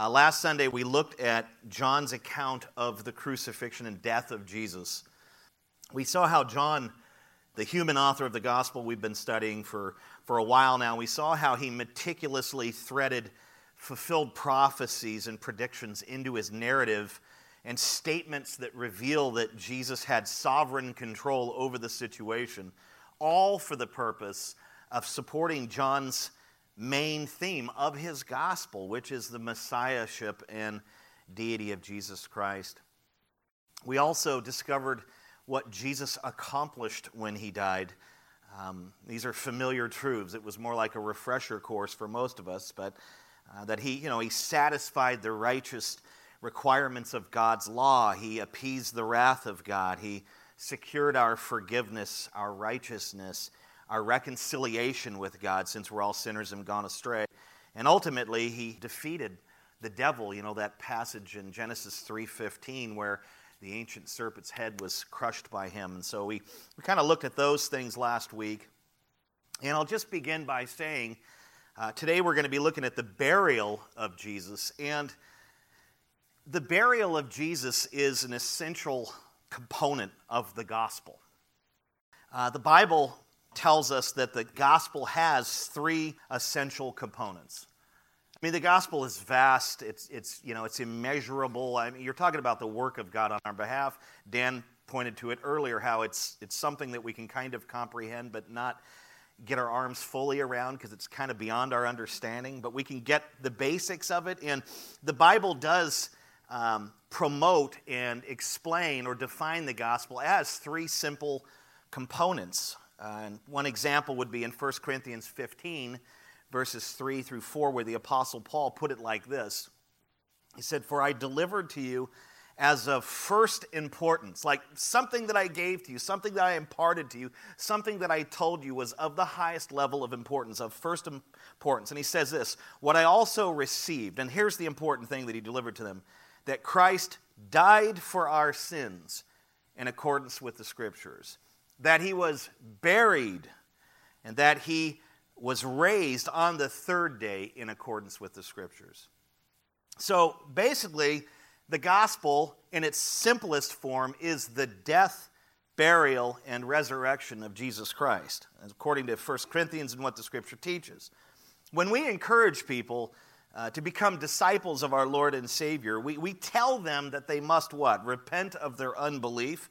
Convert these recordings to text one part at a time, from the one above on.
Uh, last Sunday, we looked at John's account of the crucifixion and death of Jesus. We saw how John, the human author of the gospel we've been studying for, for a while now, we saw how he meticulously threaded fulfilled prophecies and predictions into his narrative and statements that reveal that Jesus had sovereign control over the situation, all for the purpose of supporting John's main theme of his gospel, which is the messiahship and deity of Jesus Christ. We also discovered what Jesus accomplished when he died. Um, these are familiar truths. It was more like a refresher course for most of us, but uh, that he, you know, he satisfied the righteous requirements of God's law. He appeased the wrath of God. He secured our forgiveness, our righteousness, our reconciliation with God since we're all sinners and gone astray. And ultimately, he defeated the devil, you know, that passage in Genesis 3:15 where the ancient serpent's head was crushed by him. And so we, we kind of looked at those things last week. And I'll just begin by saying uh, today we're going to be looking at the burial of Jesus. And the burial of Jesus is an essential component of the gospel. Uh, the Bible tells us that the gospel has three essential components. I mean, the gospel is vast. It's, it's, you know, it's immeasurable. I mean, you're talking about the work of God on our behalf. Dan pointed to it earlier how it's, it's something that we can kind of comprehend but not get our arms fully around because it's kind of beyond our understanding. But we can get the basics of it. And the Bible does um, promote and explain or define the gospel as three simple components. Uh, and one example would be in 1 Corinthians 15, verses 3 through 4, where the Apostle Paul put it like this He said, For I delivered to you as of first importance, like something that I gave to you, something that I imparted to you, something that I told you was of the highest level of importance, of first importance. And he says this What I also received, and here's the important thing that he delivered to them that Christ died for our sins in accordance with the scriptures that he was buried, and that he was raised on the third day in accordance with the scriptures. So basically, the gospel in its simplest form is the death, burial, and resurrection of Jesus Christ, according to 1 Corinthians and what the scripture teaches. When we encourage people uh, to become disciples of our Lord and Savior, we, we tell them that they must what? Repent of their unbelief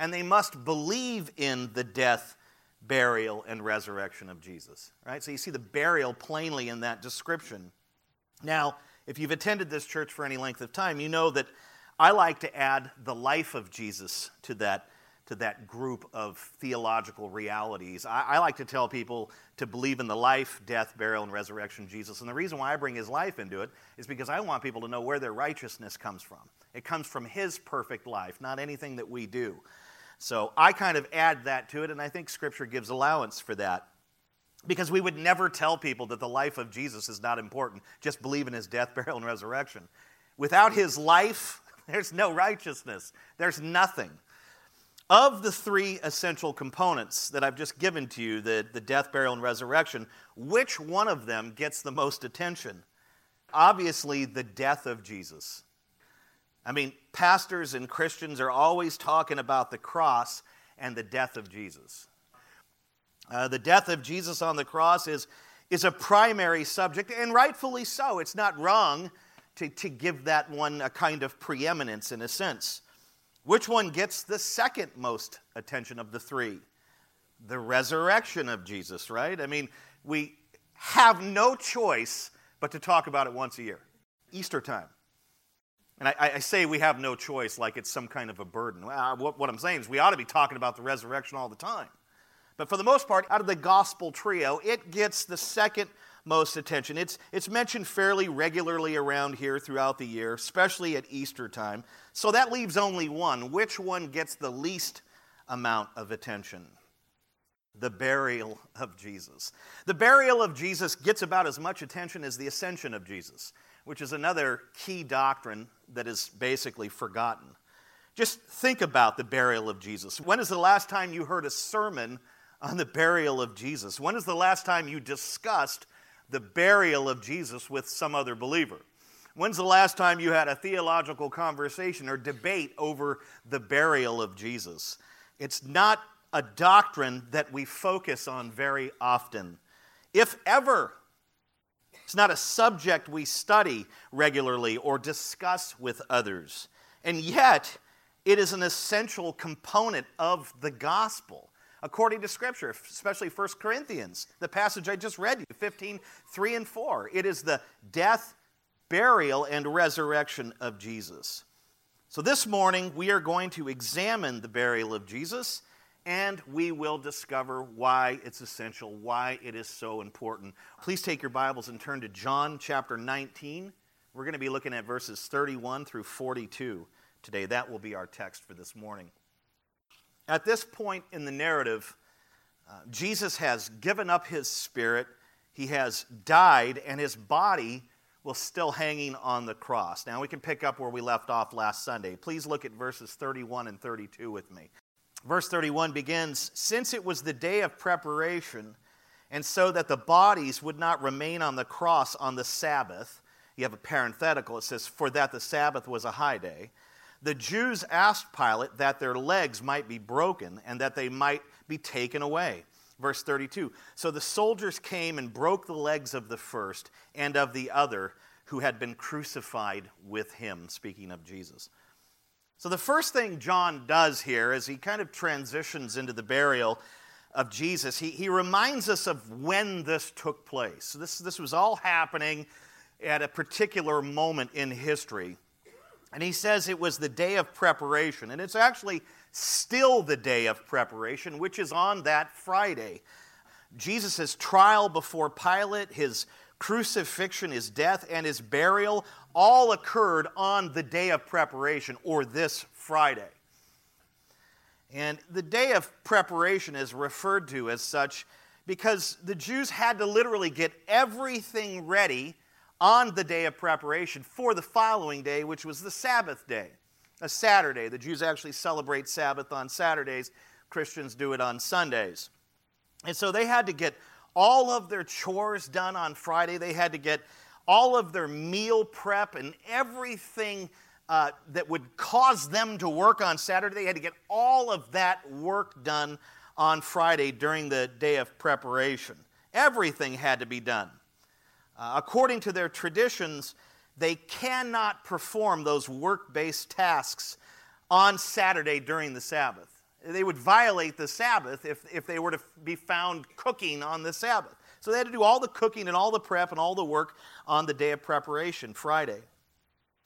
and they must believe in the death, burial, and resurrection of Jesus. Right? So you see the burial plainly in that description. Now, if you've attended this church for any length of time, you know that I like to add the life of Jesus to that, to that group of theological realities. I, I like to tell people to believe in the life, death, burial, and resurrection of Jesus. And the reason why I bring his life into it is because I want people to know where their righteousness comes from. It comes from his perfect life, not anything that we do. So I kind of add that to it, and I think Scripture gives allowance for that. Because we would never tell people that the life of Jesus is not important. Just believe in his death, burial, and resurrection. Without his life, there's no righteousness, there's nothing. Of the three essential components that I've just given to you the, the death, burial, and resurrection which one of them gets the most attention? Obviously, the death of Jesus. I mean, pastors and Christians are always talking about the cross and the death of Jesus. Uh, the death of Jesus on the cross is, is a primary subject, and rightfully so. It's not wrong to, to give that one a kind of preeminence in a sense. Which one gets the second most attention of the three? The resurrection of Jesus, right? I mean, we have no choice but to talk about it once a year Easter time. And I, I, say we have no choice like it's some kind of a burden. What, what I'm saying is we ought to be talking about the resurrection all the time. But for the most part, out of the gospel trio, it gets the second most attention. It's, it's mentioned fairly regularly around here throughout the year, especially at Easter time. So that leaves only one. Which one gets the least amount of attention? The burial of Jesus. The burial of Jesus gets about as much attention as the ascension of Jesus which is another key doctrine that is basically forgotten. Just think about the burial of Jesus. When is the last time you heard a sermon on the burial of Jesus? When is the last time you discussed the burial of Jesus with some other believer? When's the last time you had a theological conversation or debate over the burial of Jesus? It's not a doctrine that we focus on very often. If ever, it's not a subject we study regularly or discuss with others. And yet, it is an essential component of the gospel according to Scripture, especially 1 Corinthians, the passage I just read you, 15, 3 and 4. It is the death, burial, and resurrection of Jesus. So this morning, we are going to examine the burial of Jesus, and we will discover why it's essential, why it is so important. Please take your Bibles and turn to John chapter 19. We're going to be looking at verses 31 through 42 today. That will be our text for this morning. At this point in the narrative, uh, Jesus has given up his spirit, he has died, and his body was still hanging on the cross. Now we can pick up where we left off last Sunday. Please look at verses 31 and 32 with me. Verse 31 begins Since it was the day of preparation, and so that the bodies would not remain on the cross on the Sabbath, you have a parenthetical, it says, For that the Sabbath was a high day the Jews asked Pilate that their legs might be broken and that they might be taken away. Verse 32 So the soldiers came and broke the legs of the first and of the other who had been crucified with him, speaking of Jesus. So the first thing John does here as he kind of transitions into the burial of Jesus, he, he reminds us of when this took place. So this, this was all happening at a particular moment in history. And he says it was the day of preparation. And it's actually still the day of preparation, which is on that Friday. Jesus' trial before Pilate, his crucifixion, his death, and his burial all occurred on the day of preparation, or this Friday. And the day of preparation is referred to as such because the Jews had to literally get everything ready on the day of preparation for the following day, which was the Sabbath day, a Saturday. The Jews actually celebrate Sabbath on Saturdays, Christians do it on Sundays. And so they had to get all of their chores done on Friday, they had to get all of their meal prep and everything. Uh, that would cause them to work on Saturday. They had to get all of that work done on Friday during the day of preparation. Everything had to be done. Uh, according to their traditions, they cannot perform those work based tasks on Saturday during the Sabbath. They would violate the Sabbath if, if they were to be found cooking on the Sabbath. So they had to do all the cooking and all the prep and all the work on the day of preparation, Friday.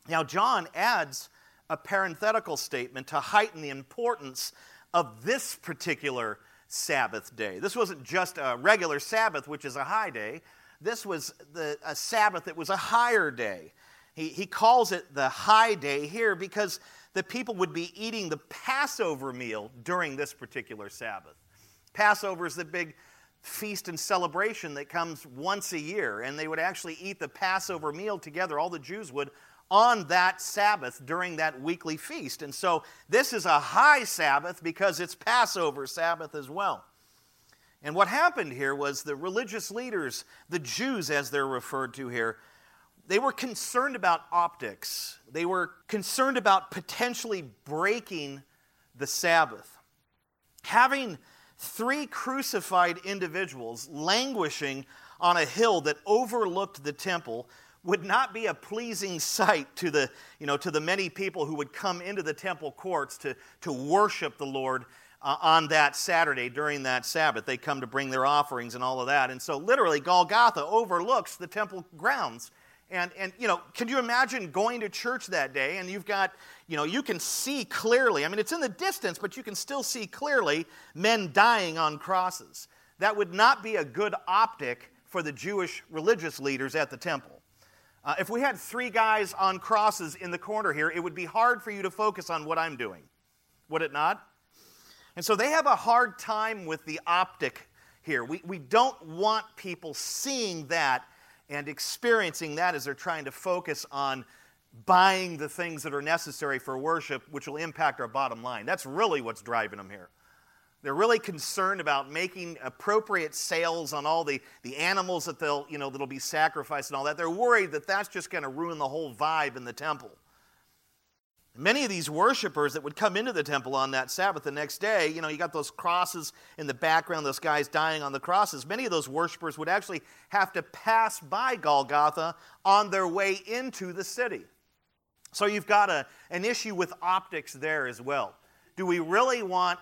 Now, John adds a parenthetical statement to heighten the importance of this particular Sabbath day. This wasn't just a regular Sabbath, which is a high day. This was the, a Sabbath that was a higher day. He, he calls it the high day here because the people would be eating the Passover meal during this particular Sabbath. Passover is the big feast and celebration that comes once a year, and they would actually eat the Passover meal together. All the Jews would on that Sabbath during that weekly feast. And so this is a high Sabbath because it's Passover Sabbath as well. And what happened here was the religious leaders, the Jews as they're referred to here, they were concerned about optics. They were concerned about potentially breaking the Sabbath. Having three crucified individuals languishing on a hill that overlooked the temple would not be a pleasing sight to the, you know, to the many people who would come into the temple courts to, to worship the Lord uh, on that Saturday during that Sabbath. They come to bring their offerings and all of that. And so, literally, Golgotha overlooks the temple grounds. And, and, you know, can you imagine going to church that day and you've got, you know, you can see clearly, I mean, it's in the distance, but you can still see clearly men dying on crosses. That would not be a good optic for the Jewish religious leaders at the temple. Uh, if we had three guys on crosses in the corner here, it would be hard for you to focus on what I'm doing, would it not? And so they have a hard time with the optic here. We, we don't want people seeing that and experiencing that as they're trying to focus on buying the things that are necessary for worship, which will impact our bottom line. That's really what's driving them here. They're really concerned about making appropriate sales on all the, the animals that they'll, you know, that'll be sacrificed and all that. They're worried that that's just going to ruin the whole vibe in the temple. Many of these worshipers that would come into the temple on that Sabbath the next day, you know, you got those crosses in the background, those guys dying on the crosses. Many of those worshipers would actually have to pass by Golgotha on their way into the city. So you've got a, an issue with optics there as well. Do we really want,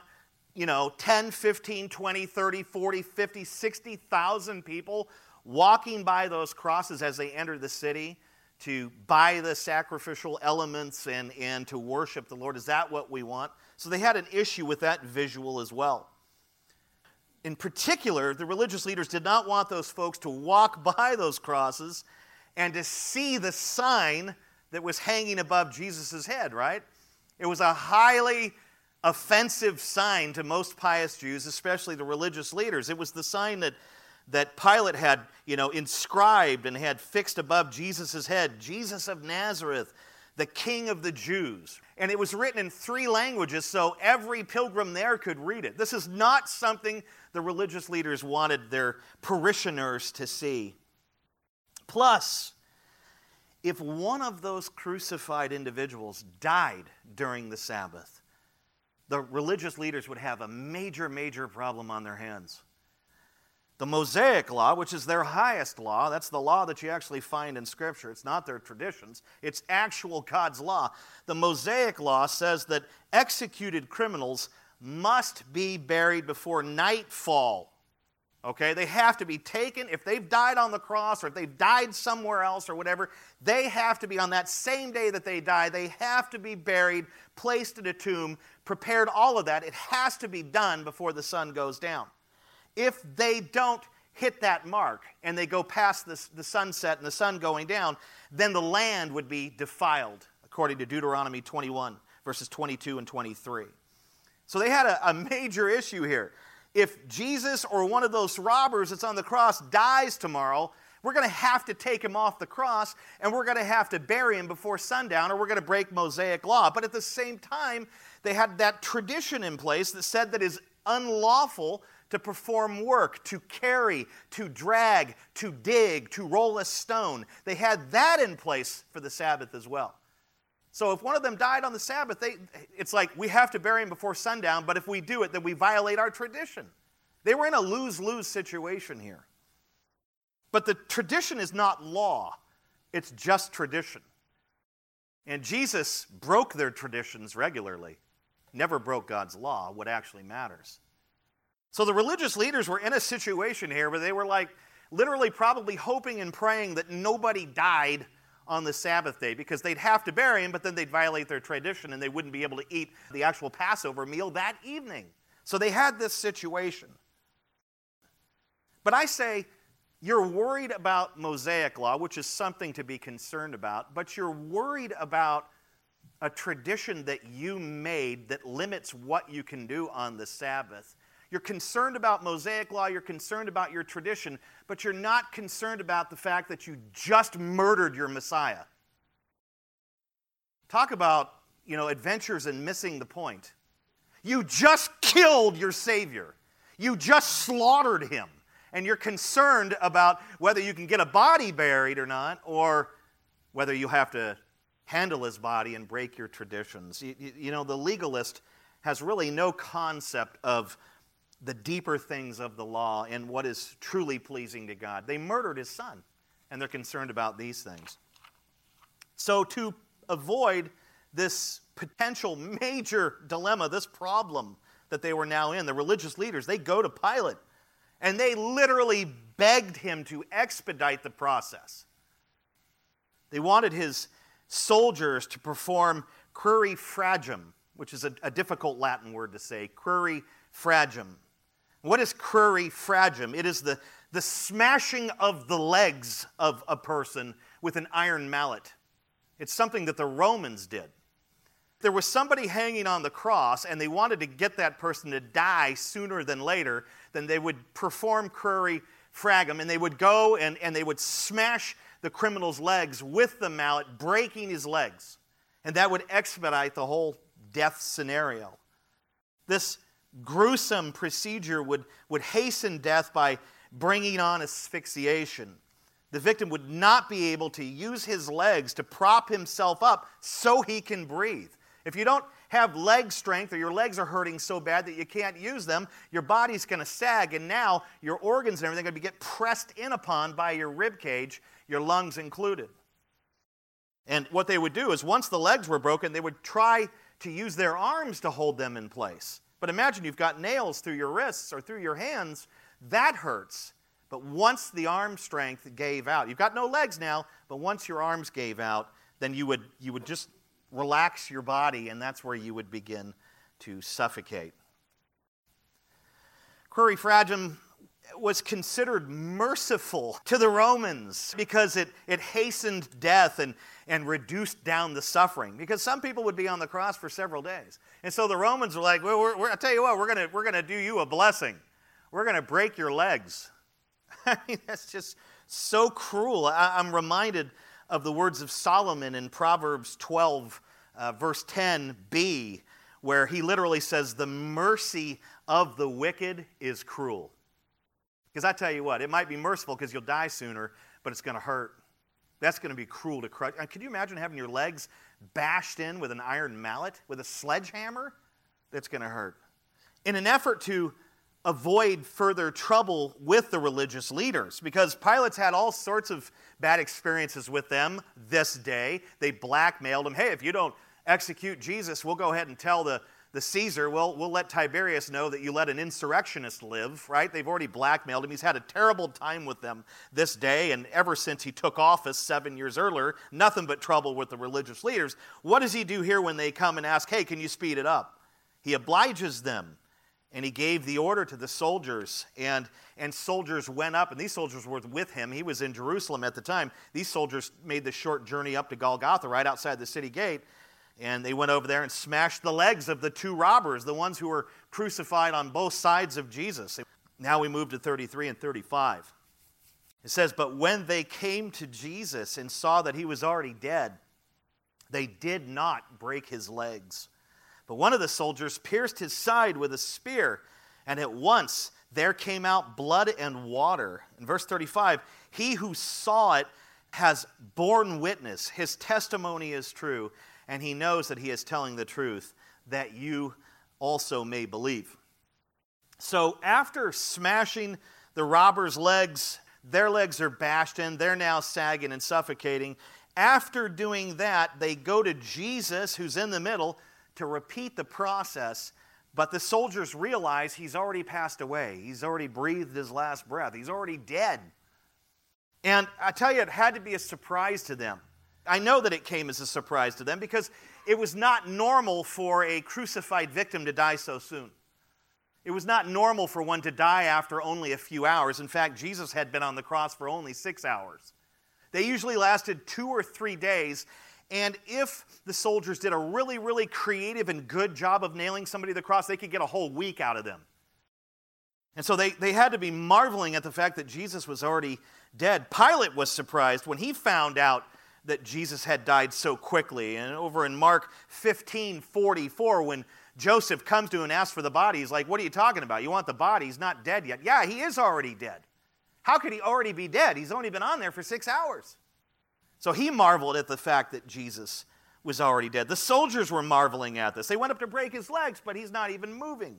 you know, 10, 15, 20, 30, 40, 50, 60,000 people walking by those crosses as they enter the city? To buy the sacrificial elements and, and to worship the Lord? Is that what we want? So they had an issue with that visual as well. In particular, the religious leaders did not want those folks to walk by those crosses and to see the sign that was hanging above Jesus' head, right? It was a highly offensive sign to most pious Jews, especially the religious leaders. It was the sign that that Pilate had, you know, inscribed and had fixed above Jesus' head, Jesus of Nazareth, the King of the Jews. And it was written in three languages so every pilgrim there could read it. This is not something the religious leaders wanted their parishioners to see. Plus, if one of those crucified individuals died during the Sabbath, the religious leaders would have a major, major problem on their hands. The Mosaic law, which is their highest law, that's the law that you actually find in Scripture. It's not their traditions, it's actual God's law. The Mosaic law says that executed criminals must be buried before nightfall. Okay, they have to be taken. If they've died on the cross or if they've died somewhere else or whatever, they have to be on that same day that they die, they have to be buried, placed in a tomb, prepared, all of that. It has to be done before the sun goes down. If they don't hit that mark and they go past the, the sunset and the sun going down, then the land would be defiled, according to Deuteronomy 21, verses 22 and 23. So they had a, a major issue here. If Jesus or one of those robbers that's on the cross dies tomorrow, we're going to have to take him off the cross and we're going to have to bury him before sundown or we're going to break Mosaic law. But at the same time, they had that tradition in place that said that is unlawful to perform work, to carry, to drag, to dig, to roll a stone. They had that in place for the Sabbath as well. So if one of them died on the Sabbath, they, it's like we have to bury him before sundown, but if we do it, then we violate our tradition. They were in a lose lose situation here. But the tradition is not law, it's just tradition. And Jesus broke their traditions regularly, never broke God's law, what actually matters. So the religious leaders were in a situation here where they were like literally probably hoping and praying that nobody died on the Sabbath day because they'd have to bury him, but then they'd violate their tradition and they wouldn't be able to eat the actual Passover meal that evening. So they had this situation. But I say, you're worried about Mosaic law, which is something to be concerned about, but you're worried about a tradition that you made that limits what you can do on the Sabbath. You're concerned about Mosaic law, you're concerned about your tradition, but you're not concerned about the fact that you just murdered your Messiah. Talk about, you know, adventures and missing the point. You just killed your Savior. You just slaughtered him. And you're concerned about whether you can get a body buried or not, or whether you have to handle his body and break your traditions. You, you, know, the legalist has really no concept of the deeper things of the law and what is truly pleasing to God. They murdered his son, and they're concerned about these things. So, to avoid this potential major dilemma, this problem that they were now in, the religious leaders, they go to Pilate and they literally begged him to expedite the process. They wanted his soldiers to perform crurifragium, which is a, a difficult Latin word to say, cruri fragum. What is crurifragium? It is the, the smashing of the legs of a person with an iron mallet. It's something that the Romans did. There was somebody hanging on the cross, and they wanted to get that person to die sooner than later, then they would perform cruri fragum, and they would go and, and they would smash the criminal's legs with the mallet, breaking his legs. And that would expedite the whole death scenario. This gruesome procedure would, would hasten death by bringing on asphyxiation. The victim would not be able to use his legs to prop himself up so he can breathe. If you don't have leg strength or your legs are hurting so bad that you can't use them, your body's going to sag, and now your organs and everything are going to get pressed in upon by your rib cage, your lungs included. And what they would do is once the legs were broken, they would try to use their arms to hold them in place. But imagine you've got nails through your wrists or through your hands, that hurts. But once the arm strength gave out, you've got no legs now, but once your arms gave out, then you would, you would just relax your body, and that's where you would begin to suffocate. Crurifragium was considered merciful to the Romans because it, it hastened death and, and reduced down the suffering. Because some people would be on the cross for several days. And so the Romans were like, well, we're, we're, I'll tell you what, we're going we're gonna do you a blessing. We're going to break your legs. I mean, that's just so cruel. I, I'm reminded of the words of Solomon in Proverbs 12, uh, verse 10b, where he literally says, The mercy of the wicked is cruel. Because I tell you what, it might be merciful because you'll die sooner, but it's going to hurt. That's going to be cruel to crush. And could you imagine having your legs bashed in with an iron mallet, with a sledgehammer? That's going to hurt. In an effort to avoid further trouble with the religious leaders, because Pilate's had all sorts of bad experiences with them this day. They blackmailed him. Hey, if you don't execute Jesus, we'll go ahead and tell the the Caesar, well, we'll let Tiberius know that you let an insurrectionist live, right? They've already blackmailed him. He's had a terrible time with them this day, and ever since he took office seven years earlier, nothing but trouble with the religious leaders. What does he do here when they come and ask, hey, can you speed it up? He obliges them, and he gave the order to the soldiers, and, and soldiers went up, and these soldiers were with him. He was in Jerusalem at the time. These soldiers made the short journey up to Golgotha, right outside the city gate and they went over there and smashed the legs of the two robbers, the ones who were crucified on both sides of Jesus. Now we move to 33 and 35. It says, But when they came to Jesus and saw that he was already dead, they did not break his legs. But one of the soldiers pierced his side with a spear, and at once there came out blood and water. In verse 35, he who saw it has borne witness. His testimony is true and he knows that he is telling the truth, that you also may believe. So after smashing the robber's legs, their legs are bashed in, they're now sagging and suffocating. After doing that, they go to Jesus, who's in the middle, to repeat the process. But the soldiers realize he's already passed away. He's already breathed his last breath. He's already dead. And I tell you, it had to be a surprise to them. I know that it came as a surprise to them because it was not normal for a crucified victim to die so soon. It was not normal for one to die after only a few hours. In fact, Jesus had been on the cross for only six hours. They usually lasted two or three days. And if the soldiers did a really, really creative and good job of nailing somebody to the cross, they could get a whole week out of them. And so they, they had to be marveling at the fact that Jesus was already dead. Pilate was surprised when he found out that Jesus had died so quickly. And over in Mark 15 44, when Joseph comes to him and asks for the body, he's like, What are you talking about? You want the body? He's not dead yet. Yeah, he is already dead. How could he already be dead? He's only been on there for six hours. So he marveled at the fact that Jesus was already dead. The soldiers were marveling at this. They went up to break his legs, but he's not even moving.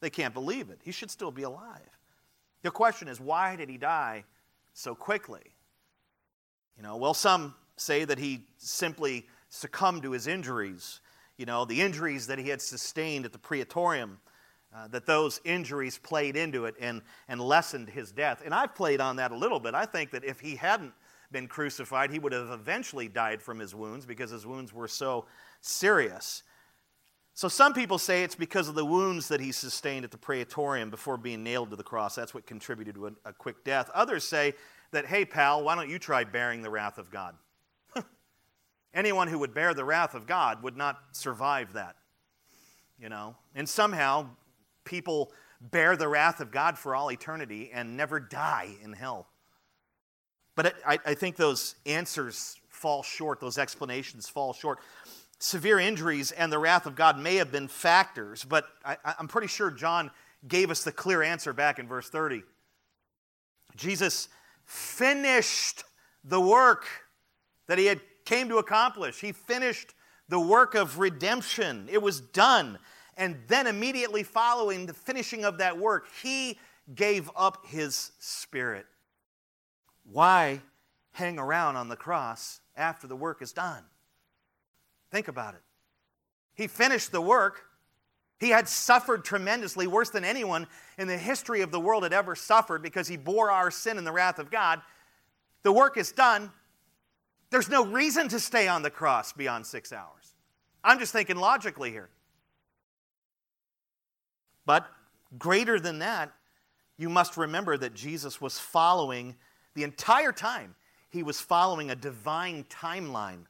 They can't believe it. He should still be alive. The question is, why did he die so quickly? You know, well, some say that he simply succumbed to his injuries. You know, the injuries that he had sustained at the Praetorium, uh, that those injuries played into it and, and lessened his death. And I've played on that a little bit. I think that if he hadn't been crucified, he would have eventually died from his wounds because his wounds were so serious. So some people say it's because of the wounds that he sustained at the Praetorium before being nailed to the cross. That's what contributed to a, a quick death. Others say that, hey, pal, why don't you try bearing the wrath of God? Anyone who would bear the wrath of God would not survive that. You know? And somehow, people bear the wrath of God for all eternity and never die in hell. But I, I think those answers fall short, those explanations fall short. severe injuries and the wrath of God may have been factors, but I, am pretty sure John gave us the clear answer back in verse 30. Jesus finished the work that he had came to accomplish. He finished the work of redemption. It was done. And then immediately following the finishing of that work, he gave up his spirit. Why hang around on the cross after the work is done? Think about it. He finished the work. He had suffered tremendously, worse than anyone in the history of the world had ever suffered because he bore our sin and the wrath of God. The work is done. There's no reason to stay on the cross beyond six hours. I'm just thinking logically here. But greater than that, you must remember that Jesus was following the entire time, he was following a divine timeline.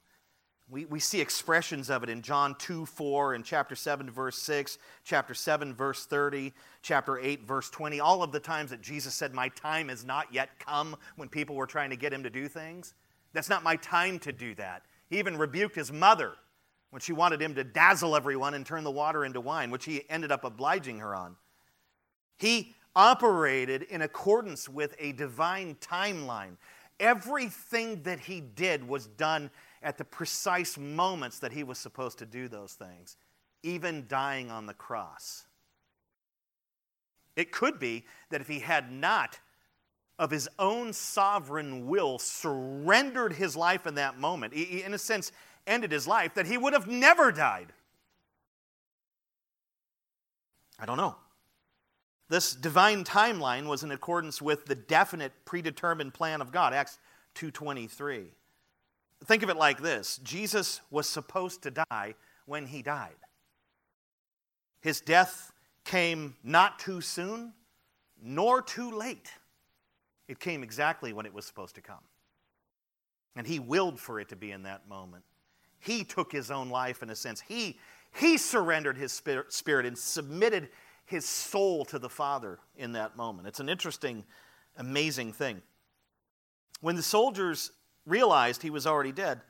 We, we see expressions of it in John 2 4 and chapter 7, verse 6, chapter 7, verse 30, chapter 8, verse 20. All of the times that Jesus said, My time has not yet come when people were trying to get him to do things. That's not my time to do that. He even rebuked his mother when she wanted him to dazzle everyone and turn the water into wine, which he ended up obliging her on. He operated in accordance with a divine timeline. Everything that he did was done at the precise moments that he was supposed to do those things, even dying on the cross. It could be that if he had not, of his own sovereign will, surrendered his life in that moment, he, in a sense, ended his life, that he would have never died. I don't know. This divine timeline was in accordance with the definite predetermined plan of God, Acts 2:23. Think of it like this. Jesus was supposed to die when he died. His death came not too soon nor too late. It came exactly when it was supposed to come. And he willed for it to be in that moment. He took his own life in a sense. He, he surrendered his spirit and submitted his soul to the Father in that moment. It's an interesting, amazing thing. When the soldiers realized he was already dead,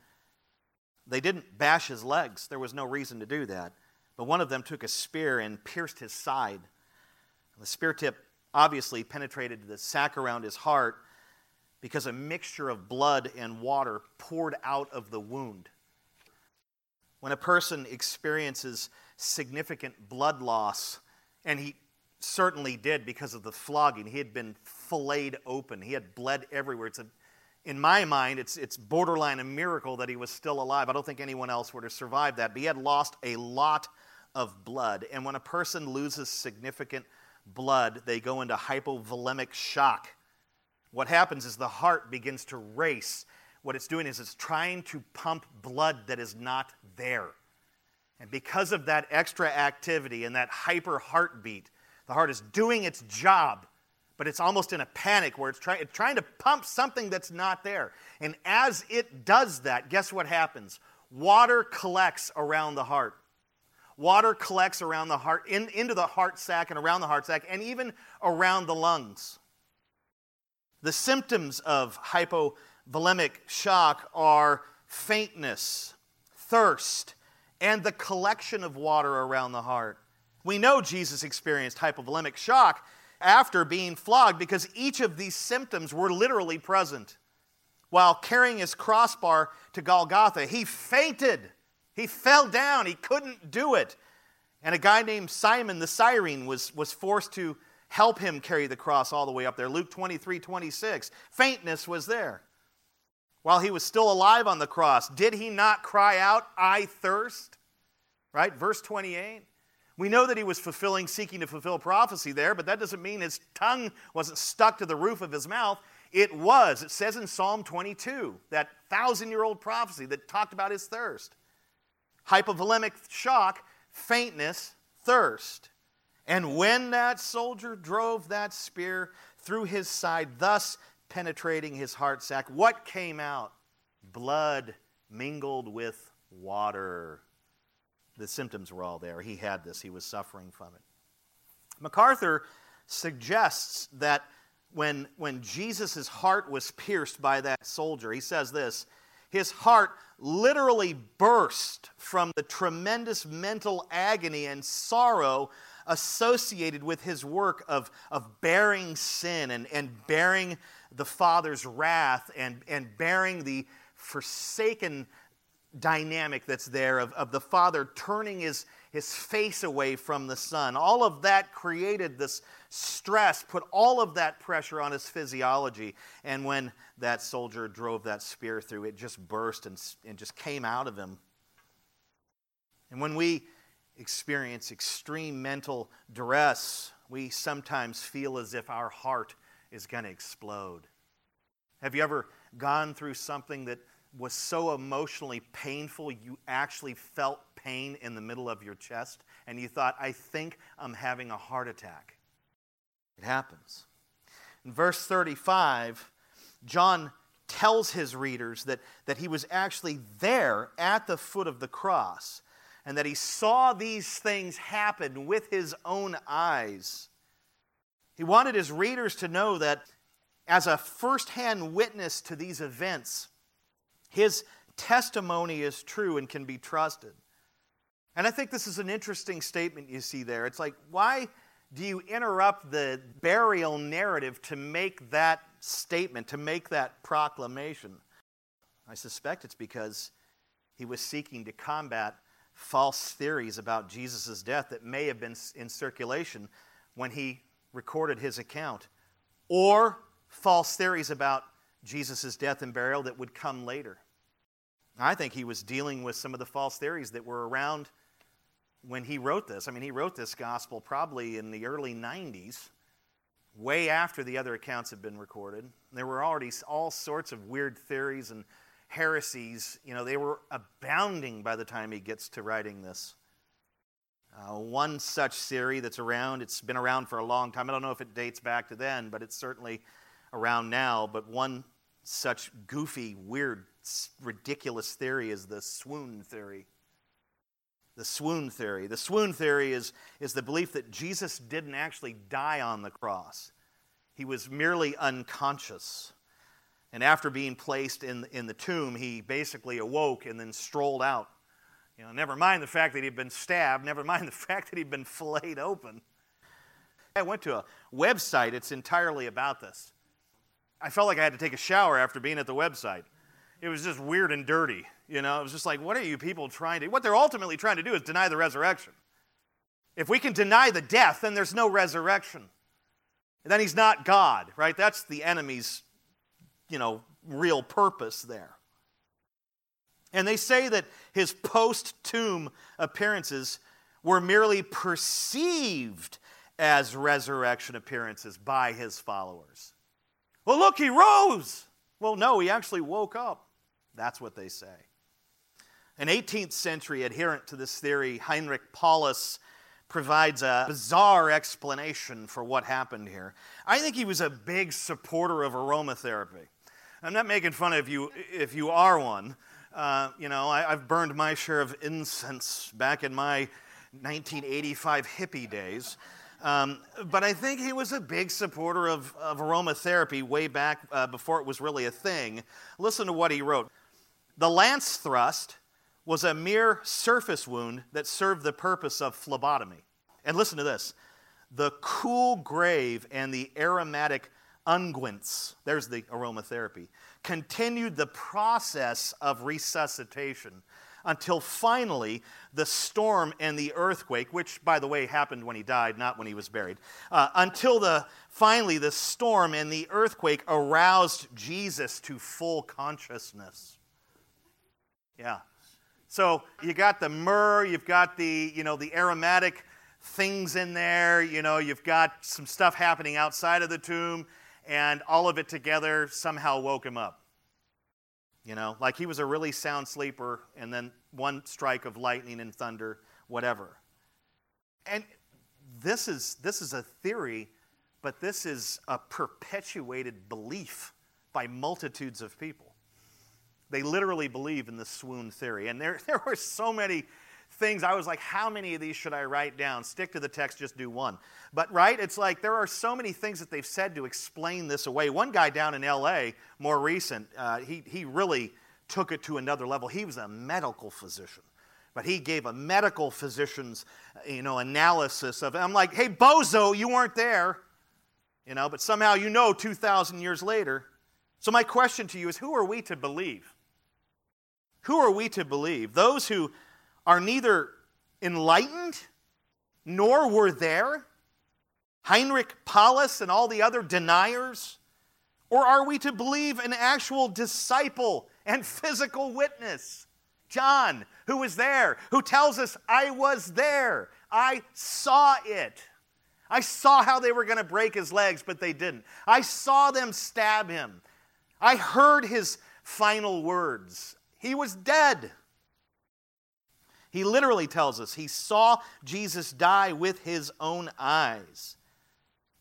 they didn't bash his legs. There was no reason to do that. But one of them took a spear and pierced his side. The spear tip obviously penetrated the sac around his heart because a mixture of blood and water poured out of the wound. When a person experiences significant blood loss, and he certainly did because of the flogging. He had been filleted open, he had bled everywhere. It's a, in my mind, it's, it's borderline a miracle that he was still alive. I don't think anyone else would have survived that. But he had lost a lot of blood. And when a person loses significant blood, they go into hypovolemic shock. What happens is the heart begins to race. What it's doing is it's trying to pump blood that is not there. And because of that extra activity and that hyper heartbeat, the heart is doing its job, but it's almost in a panic where it's, try, it's trying to pump something that's not there. And as it does that, guess what happens? Water collects around the heart. Water collects around the heart, in, into the heart sac and around the heart sac, and even around the lungs. The symptoms of hypovolemic shock are faintness, thirst, and the collection of water around the heart. We know Jesus experienced hypovolemic shock after being flogged because each of these symptoms were literally present. While carrying his crossbar to Golgotha, he fainted. He fell down. He couldn't do it. And a guy named Simon the Cyrene was, was forced to help him carry the cross all the way up there. Luke 23 26. Faintness was there while he was still alive on the cross, did he not cry out, I thirst? Right? Verse 28. We know that he was fulfilling, seeking to fulfill prophecy there, but that doesn't mean his tongue wasn't stuck to the roof of his mouth. It was. It says in Psalm 22, that thousand year old prophecy that talked about his thirst. Hypovolemic shock, faintness, thirst. And when that soldier drove that spear through his side, thus penetrating his heart sac. What came out? Blood mingled with water. The symptoms were all there. He had this, he was suffering from it. MacArthur suggests that when, when Jesus' heart was pierced by that soldier, he says this his heart literally burst from the tremendous mental agony and sorrow associated with his work of, of bearing sin and, and bearing the Father's wrath and, and bearing the forsaken dynamic that's there of, of the Father turning his, his face away from the Son. All of that created this stress, put all of that pressure on his physiology. And when that soldier drove that spear through, it just burst and, and just came out of him. And when we experience extreme mental duress, we sometimes feel as if our heart is going to explode. Have you ever gone through something that was so emotionally painful you actually felt pain in the middle of your chest and you thought, I think I'm having a heart attack? It happens. In verse 35, John tells his readers that, that he was actually there at the foot of the cross and that he saw these things happen with his own eyes. He wanted his readers to know that as a firsthand witness to these events, his testimony is true and can be trusted. And I think this is an interesting statement you see there. It's like, why do you interrupt the burial narrative to make that statement, to make that proclamation? I suspect it's because he was seeking to combat false theories about Jesus' death that may have been in circulation when he recorded his account, or false theories about Jesus' death and burial that would come later. I think he was dealing with some of the false theories that were around when he wrote this. I mean, he wrote this gospel probably in the early 90s, way after the other accounts had been recorded. There were already all sorts of weird theories and heresies. You know, they were abounding by the time he gets to writing this. Uh, one such theory that's around, it's been around for a long time. I don't know if it dates back to then, but it's certainly around now. But one such goofy, weird, ridiculous theory is the swoon theory the swoon theory. The swoon theory is, is the belief that Jesus didn't actually die on the cross, he was merely unconscious. And after being placed in, in the tomb, he basically awoke and then strolled out. You know, never mind the fact that he'd been stabbed, never mind the fact that he'd been filleted open. I went to a website, it's entirely about this. I felt like I had to take a shower after being at the website. It was just weird and dirty. You know, it was just like, what are you people trying to What they're ultimately trying to do is deny the resurrection. If we can deny the death, then there's no resurrection. And then he's not God, right? That's the enemy's, you know, real purpose there. And they say that his post tomb appearances were merely perceived as resurrection appearances by his followers. Well, look, he rose. Well, no, he actually woke up. That's what they say. An 18th century adherent to this theory, Heinrich Paulus, provides a bizarre explanation for what happened here. I think he was a big supporter of aromatherapy. I'm not making fun of you if you are one. Uh, you know, I, have burned my share of incense back in my 1985 hippie days. Um, but I think he was a big supporter of, of aromatherapy way back uh, before it was really a thing. Listen to what he wrote The lance thrust was a mere surface wound that served the purpose of phlebotomy. And listen to this the cool grave and the aromatic unguents, there's the aromatherapy, continued the process of resuscitation until finally the storm and the earthquake, which, by the way, happened when he died, not when he was buried, uh, until the, finally the storm and the earthquake aroused Jesus to full consciousness. Yeah. So you got the myrrh, you've got the, you know, the aromatic things in there, you know, you've got some stuff happening outside of the tomb, and all of it together somehow woke him up. You know, like he was a really sound sleeper, and then one strike of lightning and thunder, whatever. And this is, this is a theory, but this is a perpetuated belief by multitudes of people. They literally believe in the swoon theory. And there, there were so many things. I was like, how many of these should I write down? Stick to the text, just do one. But, right, it's like there are so many things that they've said to explain this away. One guy down in LA, more recent, uh, he, he really took it to another level. He was a medical physician, But he gave a medical physician's, you know, analysis of it. I'm like, hey, bozo, you weren't there. You know, but somehow you know 2,000 years later. So my question to you is who are we to believe? Who are we to believe? Those who are neither enlightened nor were there? Heinrich Paulus and all the other deniers? Or are we to believe an actual disciple and physical witness? John, who was there, who tells us, I was there. I saw it. I saw how they were going to break his legs, but they didn't. I saw them stab him. I heard his final words. He was dead. He literally tells us he saw Jesus die with his own eyes.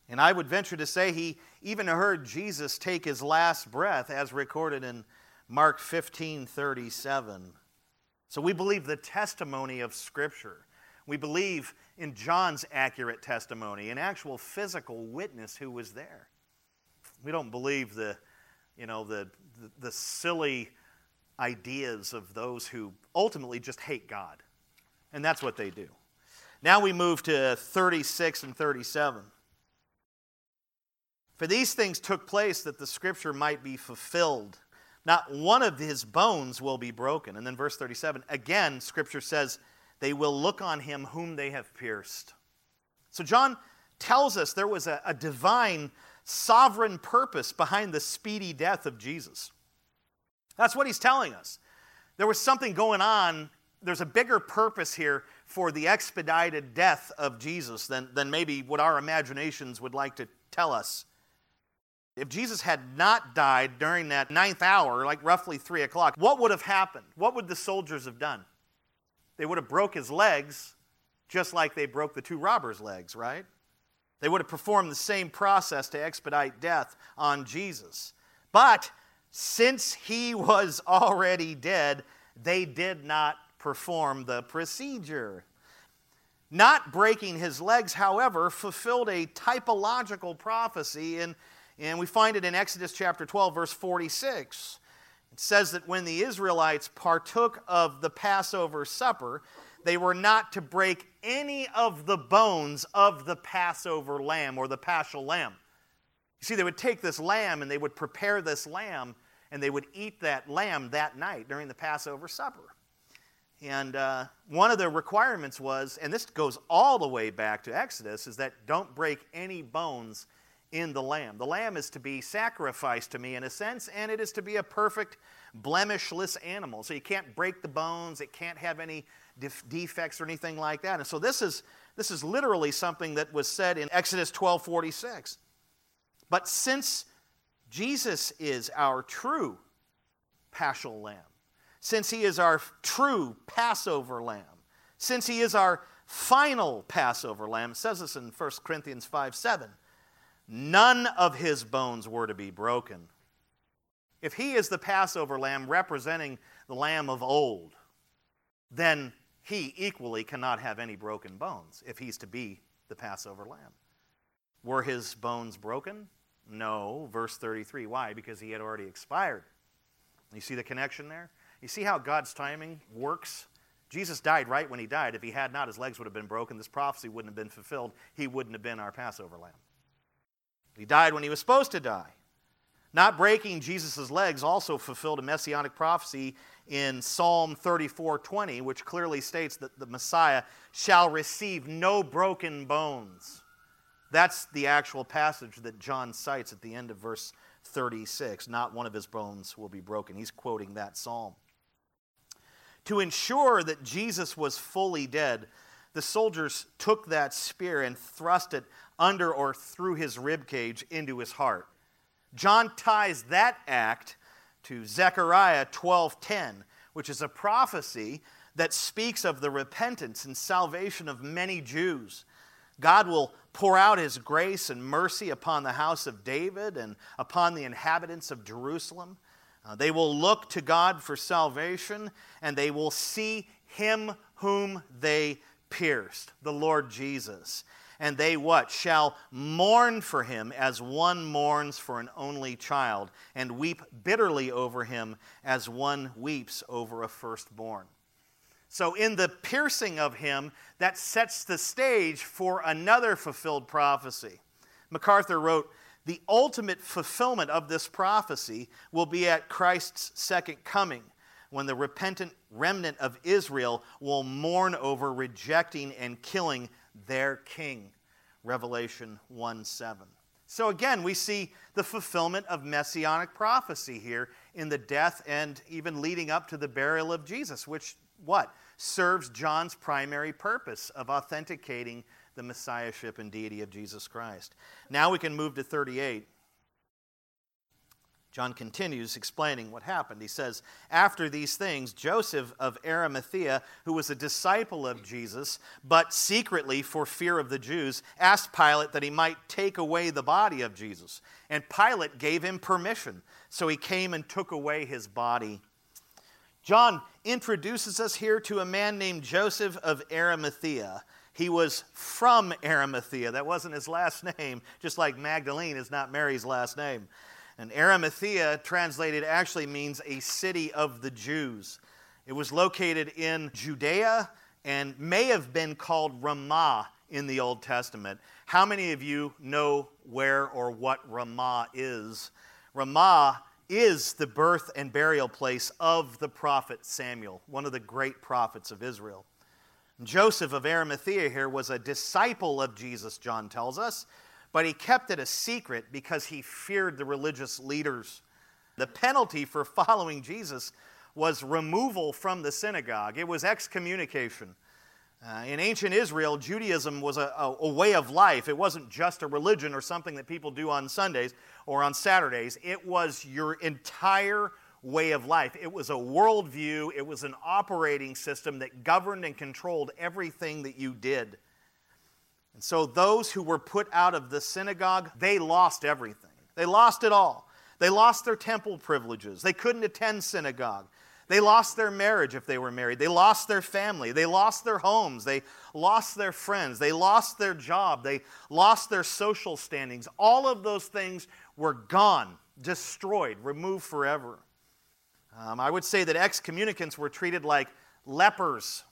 And I would venture to say he even heard Jesus take his last breath, as recorded in Mark 15 37. So we believe the testimony of Scripture. We believe in John's accurate testimony, an actual physical witness who was there. We don't believe the, you know, the, the, the silly ideas of those who ultimately just hate God. And that's what they do. Now we move to 36 and 37. For these things took place that the scripture might be fulfilled. Not one of his bones will be broken. And then verse 37 again, scripture says, they will look on him whom they have pierced. So John tells us there was a, a divine, sovereign purpose behind the speedy death of Jesus. That's what he's telling us. There was something going on. There's a bigger purpose here for the expedited death of Jesus than, than maybe what our imaginations would like to tell us. If Jesus had not died during that ninth hour, like roughly three o'clock, what would have happened? What would the soldiers have done? They would have broke his legs just like they broke the two robbers' legs, right? They would have performed the same process to expedite death on Jesus. But since he was already dead, they did not perform the procedure. Not breaking his legs, however, fulfilled a typological prophecy in and we find it in Exodus chapter 12, verse 46. It says that when the Israelites partook of the Passover supper, they were not to break any of the bones of the Passover lamb or the paschal lamb. You see, they would take this lamb and they would prepare this lamb and they would eat that lamb that night during the Passover supper. And uh, one of the requirements was, and this goes all the way back to Exodus, is that don't break any bones in the lamb. The lamb is to be sacrificed to me in a sense, and it is to be a perfect, blemishless animal. So you can't break the bones, it can't have any def- defects or anything like that. And so this is, this is literally something that was said in Exodus 12 46. But since Jesus is our true paschal lamb, since he is our true Passover lamb, since he is our final Passover lamb, says this in 1 Corinthians 5 7 none of his bones were to be broken. If he is the Passover lamb representing the lamb of old, then he equally cannot have any broken bones if he's to be the Passover lamb. Were his bones broken? No. Verse 33. Why? Because he had already expired. You see the connection there? You see how God's timing works? Jesus died right when he died. If he had not, his legs would have been broken. This prophecy wouldn't have been fulfilled. He wouldn't have been our Passover lamb. He died when he was supposed to die. Not breaking Jesus' legs also fulfilled a messianic prophecy in Psalm 34:20, which clearly states that the Messiah shall receive no broken bones. That's the actual passage that John cites at the end of verse 36. Not one of his bones will be broken. He's quoting that psalm. To ensure that Jesus was fully dead, the soldiers took that spear and thrust it under or through his rib cage into his heart. John ties that act to Zechariah 12:10, which is a prophecy that speaks of the repentance and salvation of many Jews. God will pour out his grace and mercy upon the house of David and upon the inhabitants of Jerusalem. Uh, they will look to God for salvation and they will see him whom they pierced, the Lord Jesus. And they what? Shall mourn for him as one mourns for an only child, and weep bitterly over him as one weeps over a firstborn. So, in the piercing of him, that sets the stage for another fulfilled prophecy. MacArthur wrote, The ultimate fulfillment of this prophecy will be at Christ's second coming, when the repentant remnant of Israel will mourn over rejecting and killing their king. Revelation 1 7. So again, we see the fulfillment of messianic prophecy here in the death and even leading up to the burial of Jesus, which what? Serves John's primary purpose of authenticating the messiahship and deity of Jesus Christ. Now we can move to 38. John continues explaining what happened. He says, After these things, Joseph of Arimathea, who was a disciple of Jesus, but secretly for fear of the Jews, asked Pilate that he might take away the body of Jesus. And Pilate gave him permission. So he came and took away his body. John introduces us here to a man named Joseph of Arimathea. He was from Arimathea. That wasn't his last name, just like Magdalene is not Mary's last name. And Arimathea, translated, actually means a city of the Jews. It was located in Judea and may have been called Ramah in the Old Testament. How many of you know where or what Ramah is? Ramah is the birth and burial place of the prophet Samuel, one of the great prophets of Israel. Joseph of Arimathea here was a disciple of Jesus, John tells us but he kept it a secret because he feared the religious leaders. The penalty for following Jesus was removal from the synagogue, it was excommunication. Uh, in ancient Israel, Judaism was a, a, a, way of life. It wasn't just a religion or something that people do on Sundays or on Saturdays. It was your entire way of life. It was a worldview, it was an operating system that governed and controlled everything that you did. And so those who were put out of the synagogue, they lost everything. They lost it all. They lost their temple privileges. They couldn't attend synagogue. They lost their marriage if they were married. They lost their family. They lost their homes. They lost their friends. They lost their job. They lost their social standings. All of those things were gone, destroyed, removed forever. Um, I would say that excommunicants were treated like lepers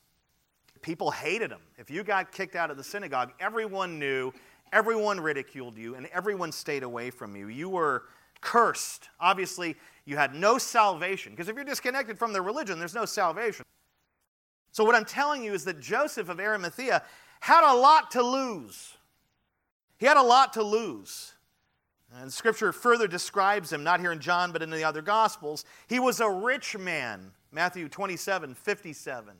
People hated them. If you got kicked out of the synagogue, everyone knew, everyone ridiculed you, and everyone stayed away from you. You were cursed. Obviously, you had no salvation, because if you're disconnected from the religion, there's no salvation. So, what I'm telling you is that Joseph of Arimathea had a lot to lose. He had a lot to lose. And Scripture further describes him, not here in John, but in the other Gospels. He was a rich man, Matthew 27 57.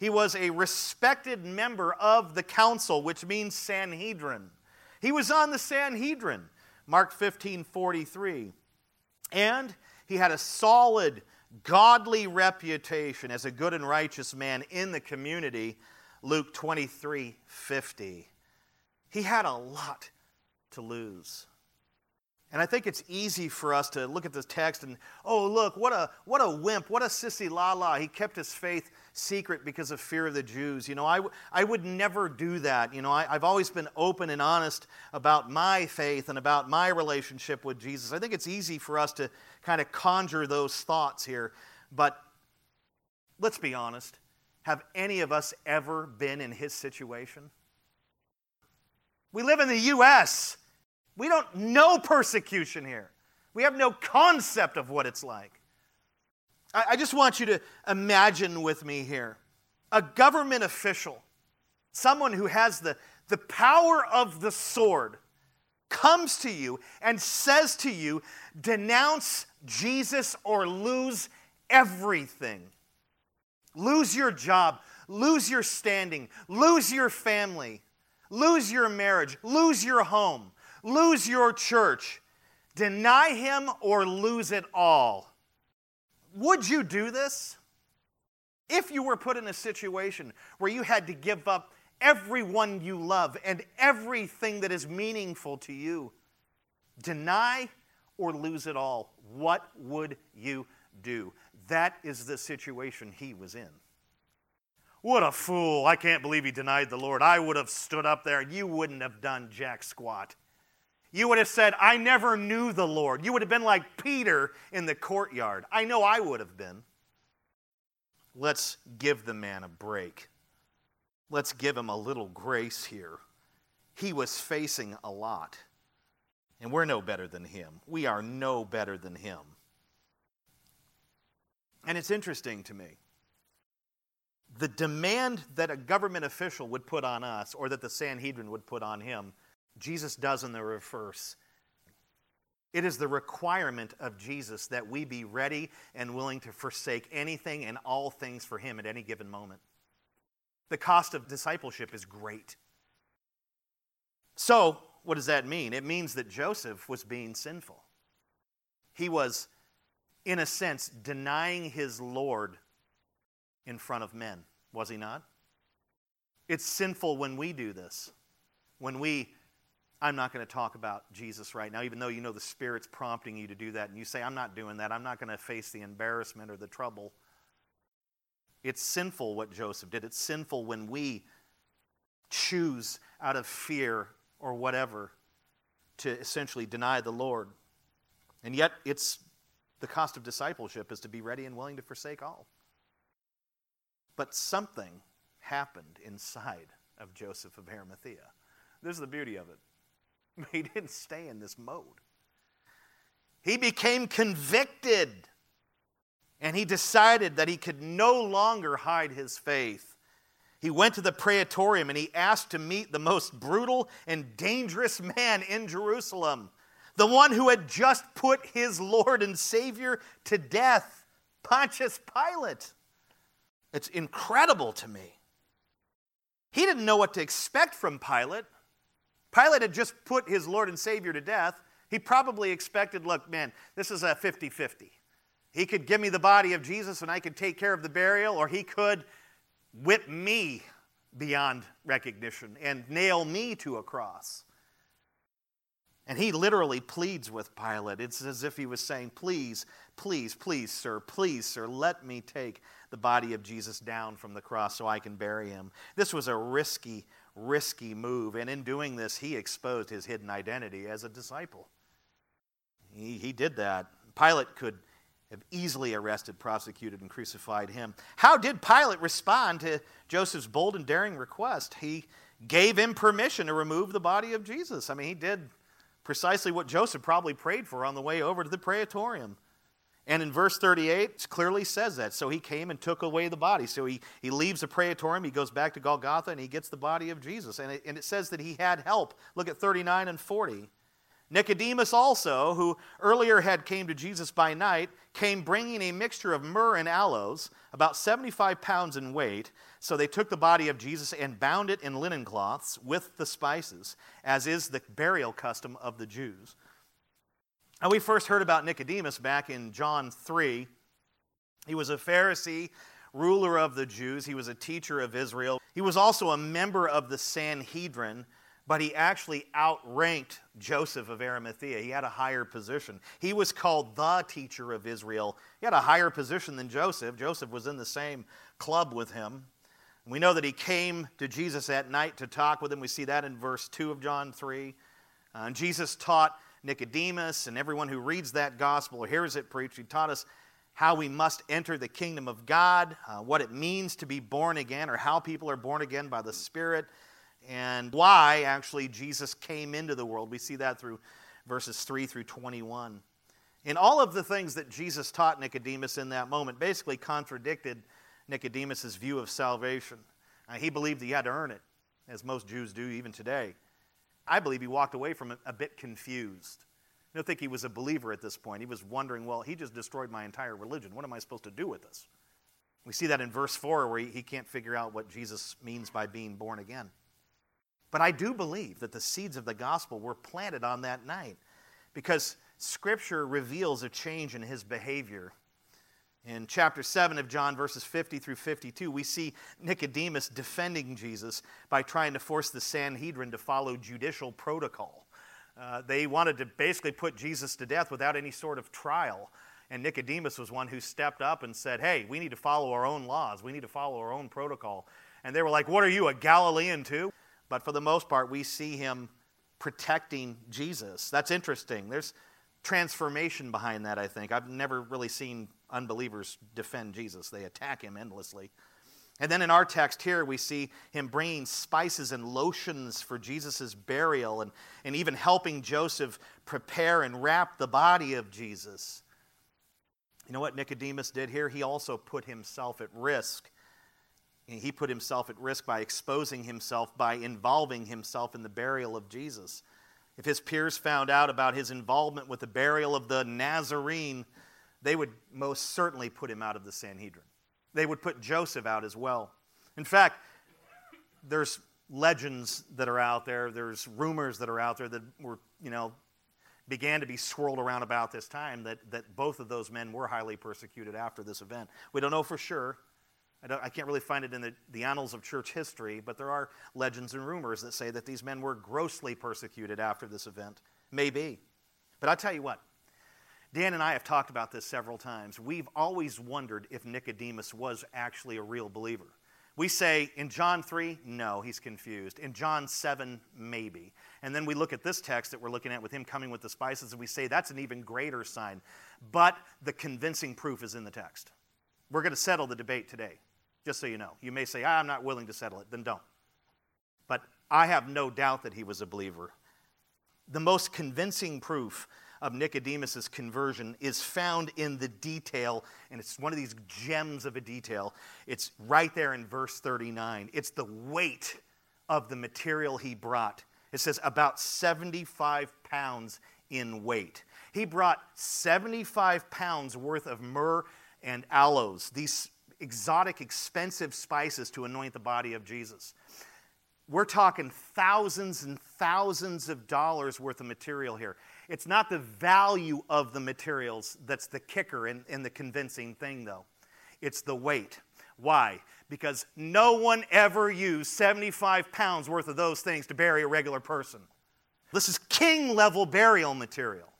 He was a respected member of the council, which means Sanhedrin. He was on the Sanhedrin, Mark 15 43. And he had a solid, godly reputation as a good and righteous man in the community, Luke 23 50. He had a lot to lose. And I think it's easy for us to look at this text and, oh, look, what a, what a wimp, what a sissy la la. He kept his faith secret because of fear of the Jews. You know, I, I would never do that. You know, I, I've always been open and honest about my faith and about my relationship with Jesus. I think it's easy for us to kind of conjure those thoughts here. But let's be honest. Have any of us ever been in his situation? We live in the U.S. We don't know persecution here. We have no concept of what it's like. I, I just want you to imagine with me here a government official, someone who has the, the power of the sword, comes to you and says to you, denounce Jesus or lose everything. Lose your job, lose your standing, lose your family, lose your marriage, lose your home, lose your church, deny him or lose it all. Would you do this? If you were put in a situation where you had to give up everyone you love and everything that is meaningful to you, deny or lose it all, what would you do? That is the situation he was in. What a fool. I can't believe he denied the Lord. I would have stood up there you wouldn't have done jack squat. You would have said, I never knew the Lord. You would have been like Peter in the courtyard. I know I would have been. let's give the man a break. Let's give him a little grace here. He was facing a lot. And we're no better than him. We are no better than him. And it's interesting to me. The demand that a government official would put on us, or that the Sanhedrin would put on him, Jesus does in the reverse. It is the requirement of Jesus that we be ready and willing to forsake anything and all things for Him at any given moment. The cost of discipleship is great. So, what does that mean? It means that Joseph was being sinful. He was, in a sense, denying his Lord in front of men, was he not? It's sinful when we do this, when we I'm not going to talk about Jesus right now, even though you know the Spirit's prompting you to do that, and you say, I'm not doing that. I'm not going to face the embarrassment or the trouble. It's sinful what Joseph did. It's sinful when we choose out of fear or whatever to essentially deny the Lord. And yet, it's the cost of discipleship is to be ready and willing to forsake all. But something happened inside of Joseph of Arimathea. This is the beauty of it. He didn't stay in this mode. He became convicted and he decided that he could no longer hide his faith. He went to the praetorium and he asked to meet the most brutal and dangerous man in Jerusalem, the one who had just put his Lord and Savior to death, Pontius Pilate. It's incredible to me. He didn't know what to expect from Pilate. Pilate had just put his Lord and Savior to death. He probably expected, look, man, this is a 50 50. He could give me the body of Jesus and I could take care of the burial, or he could whip me beyond recognition and nail me to a cross. And he literally pleads with Pilate. It's as if he was saying, Please, please, please, sir, please, sir, let me take the body of Jesus down from the cross so I can bury him. This was a risky risky move. And in doing this, he exposed his hidden identity as a disciple. He, he did that. Pilate could have easily arrested, prosecuted, and crucified him. How did Pilate respond to Joseph's bold and daring request? He gave him permission to remove the body of Jesus. I mean, he did precisely what Joseph probably prayed for on the way over to the praetorium. And in verse 38, it clearly says that. So he came and took away the body. So he, he leaves the praetorium, he goes back to Golgotha, and he gets the body of Jesus. And it, and it says that he had help. Look at 39 and 40. Nicodemus also, who earlier had came to Jesus by night, came bringing a mixture of myrrh and aloes, about 75 pounds in weight. So they took the body of Jesus and bound it in linen cloths with the spices, as is the burial custom of the Jews. And we first heard about Nicodemus back in John 3. He was a Pharisee, ruler of the Jews. He was a teacher of Israel. He was also a member of the Sanhedrin, but he actually outranked Joseph of Arimathea. He had a higher position. He was called the teacher of Israel. He had a higher position than Joseph. Joseph was in the same club with him. We know that he came to Jesus at night to talk with him. We see that in verse 2 of John 3. Uh, and Jesus taught Nicodemus and everyone who reads that gospel or hears it preached. He taught us how we must enter the kingdom of God, uh, what it means to be born again, or how people are born again by the Spirit, and why actually Jesus came into the world. We see that through verses 3 through 21. And all of the things that Jesus taught Nicodemus in that moment basically contradicted Nicodemus' view of salvation. Uh, he believed that he had to earn it, as most Jews do even today. I believe he walked away from it a bit confused. I don't think he was a believer at this point. He was wondering, well, he just destroyed my entire religion. What am I supposed to do with this? We see that in verse 4 where he, he can't figure out what Jesus means by being born again. But I do believe that the seeds of the gospel were planted on that night because Scripture reveals a change in his behavior in chapter 7 of John, verses 50 through 52, we see Nicodemus defending Jesus by trying to force the Sanhedrin to follow judicial protocol. Uh, they wanted to basically put Jesus to death without any sort of trial. And Nicodemus was one who stepped up and said, Hey, we need to follow our own laws. We need to follow our own protocol. And they were like, What are you, a Galilean too? But for the most part, we see him protecting Jesus. That's interesting. There's transformation behind that, I think. I've never really seen unbelievers defend Jesus, they attack him endlessly. And then in our text here, we see him bringing spices and lotions for Jesus' burial and, and even helping Joseph prepare and wrap the body of Jesus. You know what Nicodemus did here? He also put himself at risk. He put himself at risk by exposing himself, by involving himself in the burial of Jesus. If his peers found out about his involvement with the burial of the Nazarene, they would most certainly put him out of the Sanhedrin. They would put Joseph out as well. In fact, there's legends that are out there, there's rumors that are out there that were, you know, began to be swirled around about this time that, that both of those men were highly persecuted after this event. We don't know for sure. I, I, can't really find it in the, the annals of church history, but there are legends and rumors that say that these men were grossly persecuted after this event. Maybe. But I'll tell you what, Dan and I have talked about this several times. We've always wondered if Nicodemus was actually a real believer. We say in John 3, no, he's confused. In John 7, maybe. And then we look at this text that we're looking at with him coming with the spices, and we say that's an even greater sign. But the convincing proof is in the text. We're going to settle the debate today, just so you know. You may say, ah, I'm not willing to settle it. Then don't. But I have no doubt that he was a believer. The most convincing proof of Nicodemus's conversion is found in the detail, and it's one of these gems of a detail. It's right there in verse 39. It's the weight of the material he brought. It says about 75 pounds in weight. He brought 75 pounds worth of myrrh and aloes, these exotic, expensive spices to anoint the body of Jesus. We're talking thousands and thousands of dollars worth of material here. It's not the value of the materials that's the kicker and, the convincing thing, though. It's the weight. Why? Because no one ever used 75 pounds worth of those things to bury a regular person. This is king level burial material.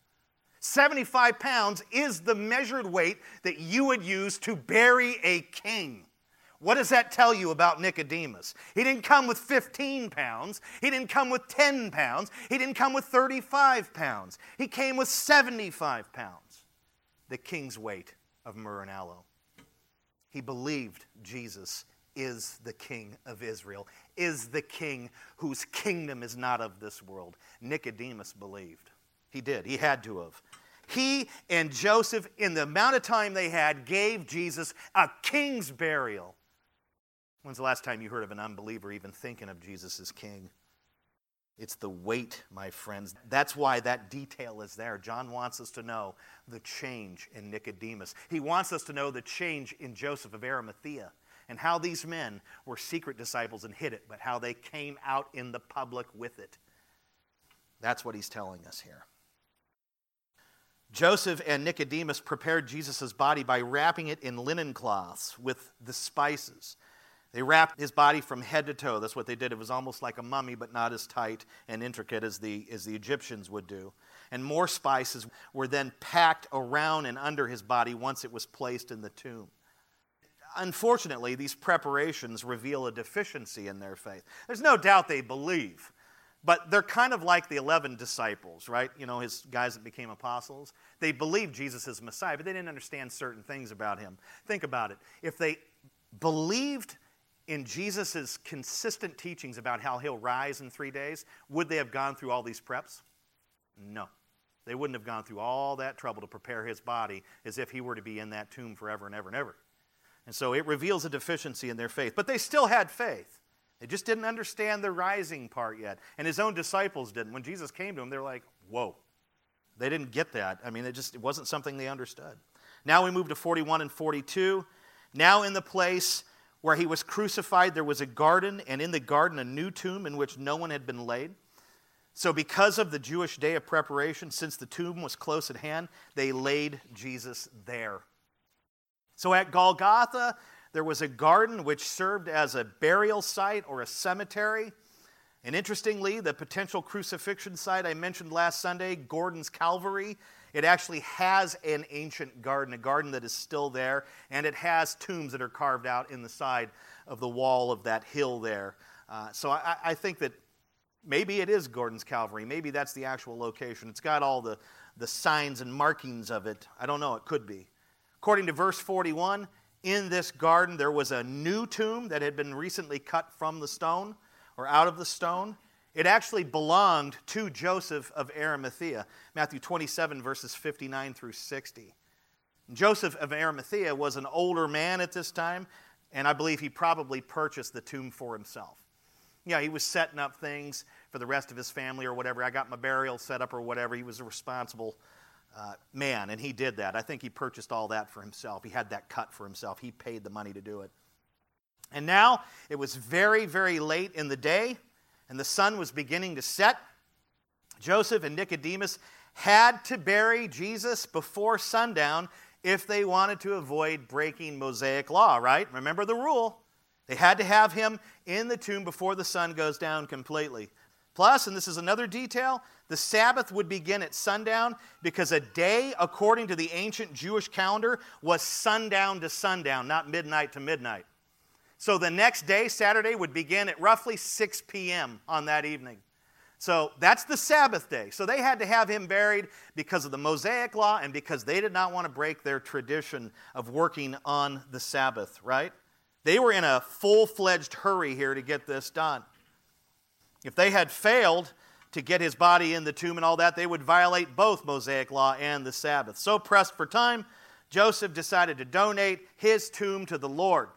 75 pounds is the measured weight that you would use to bury a king. What does that tell you about Nicodemus? He didn't come with 15 pounds. He didn't come with 10 pounds. He didn't come with 35 pounds. He came with 75 pounds, the king's weight of myrrh and aloe. He believed Jesus is the king of Israel, is the king whose kingdom is not of this world. Nicodemus believed. He did. He had to have. He and Joseph, in the amount of time they had, gave Jesus a king's burial. When's the last time you heard of an unbeliever even thinking of Jesus as king? It's the weight, my friends. That's why that detail is there. John wants us to know the change in Nicodemus. He wants us to know the change in Joseph of Arimathea and how these men were secret disciples and hid it, but how they came out in the public with it. That's what he's telling us here. Joseph and Nicodemus prepared Jesus' body by wrapping it in linen cloths with the spices. They wrapped his body from head to toe. That's what they did. It was almost like a mummy, but not as tight and intricate as the, as the Egyptians would do. And more spices were then packed around and under his body once it was placed in the tomb. Unfortunately, these preparations reveal a deficiency in their faith. There's no doubt they believe, but they're kind of like the 11 disciples, right? You know, his guys that became apostles. They believed Jesus is Messiah, but they didn't understand certain things about him. Think about it. If they believed in Jesus' consistent teachings about how he'll rise in three days, would they have gone through all these preps? No. They wouldn't have gone through all that trouble to prepare his body as if he were to be in that tomb forever and ever and ever. And so it reveals a deficiency in their faith. But they still had faith. They just didn't understand the rising part yet. And his own disciples didn't. When Jesus came to them, they're like, whoa. They didn't get that. I mean, it just it wasn't something they understood. Now we move to 41 and 42. Now in the place where he was crucified, there was a garden, and in the garden, a new tomb in which no one had been laid. So, because of the Jewish day of preparation, since the tomb was close at hand, they laid Jesus there. So, at Golgotha, there was a garden which served as a burial site or a cemetery. And interestingly, the potential crucifixion site I mentioned last Sunday, Gordon's Calvary, it actually has an ancient garden, a garden that is still there, and it has tombs that are carved out in the side of the wall of that hill there. Uh, so I, I, think that maybe it is Gordon's Calvary. Maybe that's the actual location. It's got all the, the signs and markings of it. I don't know, it could be. According to verse 41, in this garden there was a new tomb that had been recently cut from the stone or out of the stone. It actually belonged to Joseph of Arimathea. Matthew 27, verses 59 through 60. Joseph of Arimathea was an older man at this time, and I believe he probably purchased the tomb for himself. Yeah, he was setting up things for the rest of his family or whatever. I got my burial set up or whatever. He was a responsible uh, man, and he did that. I think he purchased all that for himself. He had that cut for himself. He paid the money to do it. And now it was very, very late in the day, and the sun was beginning to set. Joseph and Nicodemus had to bury Jesus before sundown if they wanted to avoid breaking Mosaic law, right? Remember the rule. They had to have him in the tomb before the sun goes down completely. Plus, and this is another detail, the Sabbath would begin at sundown because a day, according to the ancient Jewish calendar, was sundown to sundown, not midnight to midnight. So the next day, Saturday, would begin at roughly 6 p.m. on that evening. So that's the Sabbath day. So they had to have him buried because of the Mosaic law and because they did not want to break their tradition of working on the Sabbath, right? They were in a full fledged hurry here to get this done. If they had failed to get his body in the tomb and all that, they would violate both Mosaic law and the Sabbath. So pressed for time, Joseph decided to donate his tomb to the Lord.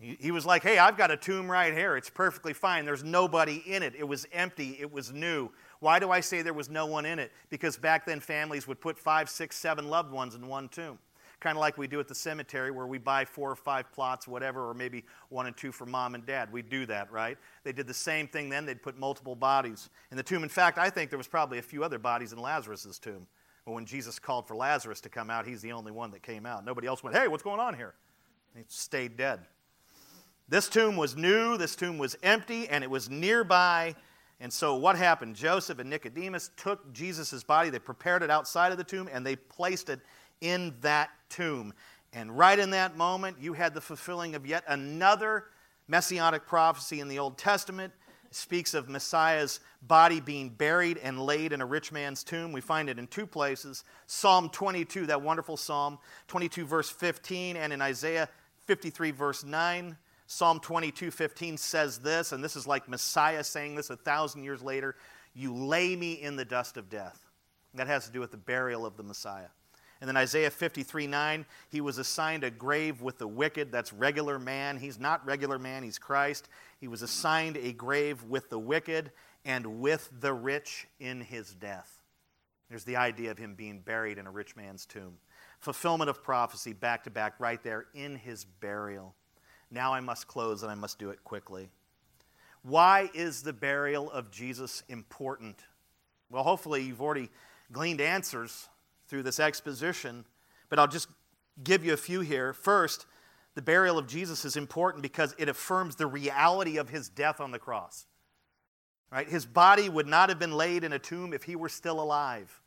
He was like, Hey, I've got a tomb right here. It's perfectly fine. There's nobody in it. It was empty. It was new. Why do I say there was no one in it? Because back then families would put five, six, seven loved ones in one tomb. Kind of like we do at the cemetery where we buy four or five plots, whatever, or maybe one and two for mom and dad. We do that, right? They did the same thing then. They'd put multiple bodies in the tomb. In fact, I think there was probably a few other bodies in Lazarus' tomb. But when Jesus called for Lazarus to come out, he's the only one that came out. Nobody else went, Hey, what's going on here? He stayed dead. This tomb was new, this tomb was empty, and it was nearby. And so, what happened? Joseph and Nicodemus took Jesus' body, they prepared it outside of the tomb, and they placed it in that tomb. And right in that moment, you had the fulfilling of yet another messianic prophecy in the Old Testament. It speaks of Messiah's body being buried and laid in a rich man's tomb. We find it in two places Psalm 22, that wonderful psalm, 22, verse 15, and in Isaiah 53, verse 9. Psalm 22 15 says this, and this is like Messiah saying this a thousand years later You lay me in the dust of death. That has to do with the burial of the Messiah. And then Isaiah 53 9, he was assigned a grave with the wicked. That's regular man. He's not regular man, he's Christ. He was assigned a grave with the wicked and with the rich in his death. There's the idea of him being buried in a rich man's tomb. Fulfillment of prophecy back to back right there in his burial. Now I must close and I must do it quickly. Why is the burial of Jesus important? Well, hopefully you've already gleaned answers through this exposition, but I'll just give you a few here. First, the burial of Jesus is important because it affirms the reality of his death on the cross. Right? His body would not have been laid in a tomb if he were still alive.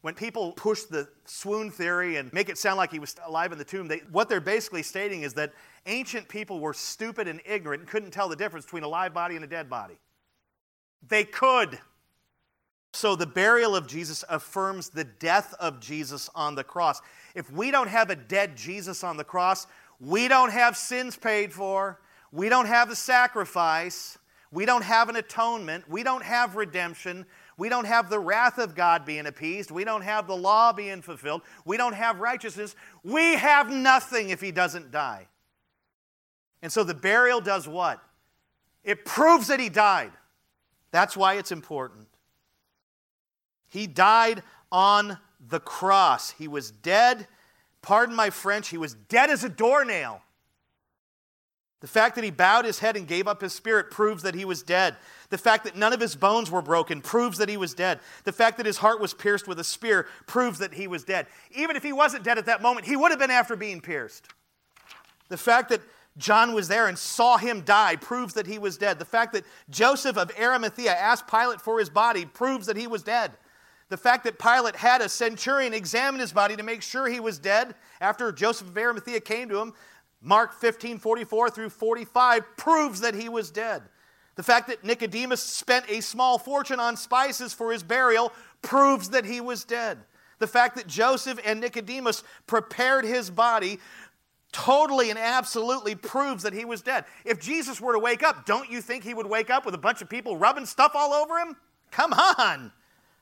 When people push the swoon theory and make it sound like he was alive in the tomb, they, what they're basically stating is that ancient people were stupid and ignorant and couldn't tell the difference between a live body and a dead body. They could. So the burial of Jesus affirms the death of Jesus on the cross. If we don't have a dead Jesus on the cross, we don't have sins paid for, we don't have a sacrifice, we don't have an atonement, we don't have redemption, we don't have the wrath of God being appeased. We don't have the law being fulfilled. We don't have righteousness. We have nothing if he doesn't die. And so the burial does what? It proves that he died. That's why it's important. He died on the cross. He was dead. Pardon my French, he was dead as a doornail. The fact that he bowed his head and gave up his spirit proves that he was dead. The fact that none of his bones were broken proves that he was dead. The fact that his heart was pierced with a spear proves that he was dead. Even if he wasn't dead at that moment, he would have been after being pierced. The fact that John was there and saw him die proves that he was dead. The fact that Joseph of Arimathea asked Pilate for his body proves that he was dead. The fact that Pilate had a centurion examine his body to make sure he was dead after Joseph of Arimathea came to him Mark 15, 44 through 45 proves that he was dead. The fact that Nicodemus spent a small fortune on spices for his burial proves that he was dead. The fact that Joseph and Nicodemus prepared his body totally and absolutely proves that he was dead. If Jesus were to wake up, don't you think he would wake up with a bunch of people rubbing stuff all over him? Come on.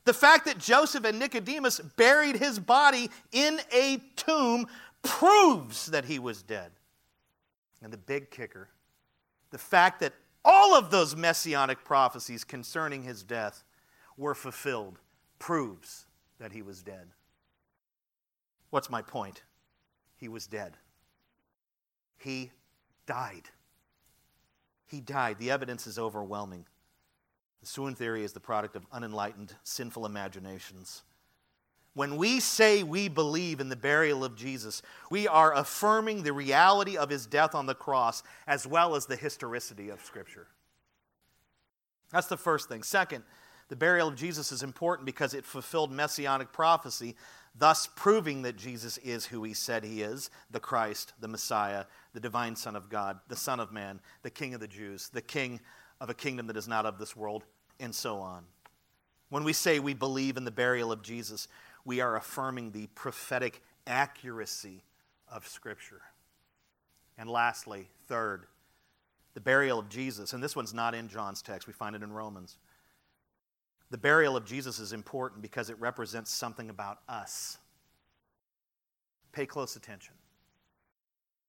The fact that Joseph and Nicodemus buried his body in a tomb proves that he was dead. And the big kicker the fact that all of those messianic prophecies concerning his death were fulfilled proves that he was dead. What's my point? He was dead. He died. He died. The evidence is overwhelming. The swoon theory is the product of unenlightened, sinful imaginations. When we say we believe in the burial of Jesus, we are affirming the reality of his death on the cross as well as the historicity of Scripture. That's the first thing. Second, the burial of Jesus is important because it fulfilled messianic prophecy, thus proving that Jesus is who he said he is the Christ, the Messiah, the divine Son of God, the Son of Man, the King of the Jews, the King of a kingdom that is not of this world, and so on. When we say we believe in the burial of Jesus, we are affirming the prophetic accuracy of Scripture. And lastly, third, the burial of Jesus, and this one's not in John's text, we find it in Romans. The burial of Jesus is important because it represents something about us. Pay close attention.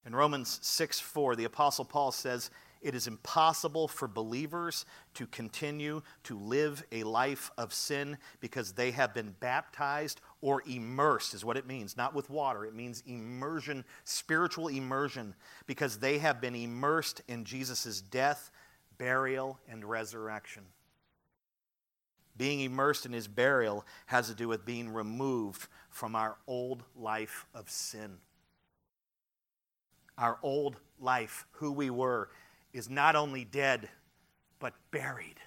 In Romans 6 4, the Apostle Paul says, It is impossible for believers to continue to live a life of sin because they have been baptized or immersed, is what it means. Not with water, it means immersion, spiritual immersion, because they have been immersed in Jesus' death, burial, and resurrection. Being immersed in his burial has to do with being removed from our old life of sin our old life, who we were, is not only dead, but buried.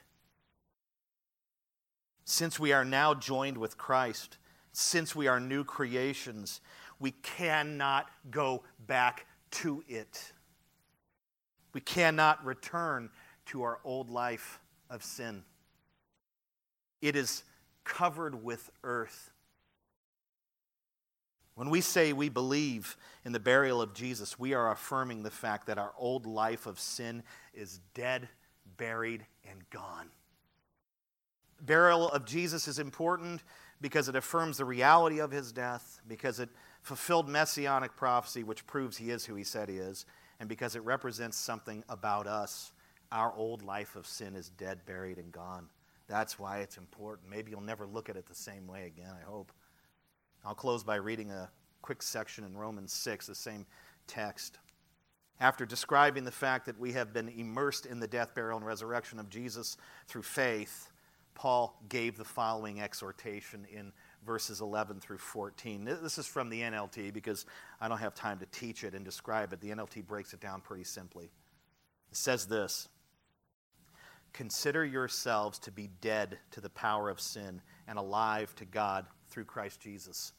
Since we are now joined with Christ, since we are new creations, we cannot go back to it. We cannot return to our old life of sin. It is covered with earth. When we say we believe in the burial of Jesus, we are affirming the fact that our old life of sin is dead, buried, and gone. Burial of Jesus is important because it affirms the reality of his death, because it fulfilled messianic prophecy, which proves he is who he said he is, and because it represents something about us. Our old life of sin is dead, buried, and gone. That's why it's important. Maybe you'll never look at it the same way again, I hope. I'll close by reading a quick section in Romans 6, the same text. After describing the fact that we have been immersed in the death, burial, and resurrection of Jesus through faith, Paul gave the following exhortation in verses 11 through 14. This is from the NLT because I don't have time to teach it and describe it. The NLT breaks it down pretty simply. It says this Consider yourselves to be dead to the power of sin and alive to God through Christ Jesus.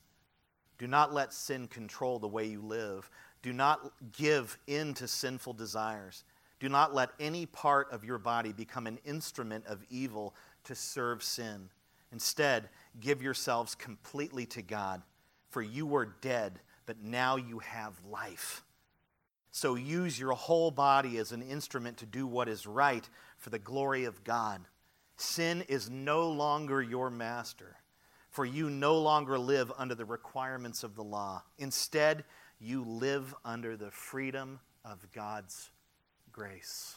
Do not let sin control the way you live. Do not give in to sinful desires. Do not let any part of your body become an instrument of evil to serve sin. Instead, give yourselves completely to God, for you were dead, but now you have life. So use your whole body as an instrument to do what is right for the glory of God. Sin is no longer your master for you no longer live under the requirements of the law. Instead, you live under the freedom of God's grace.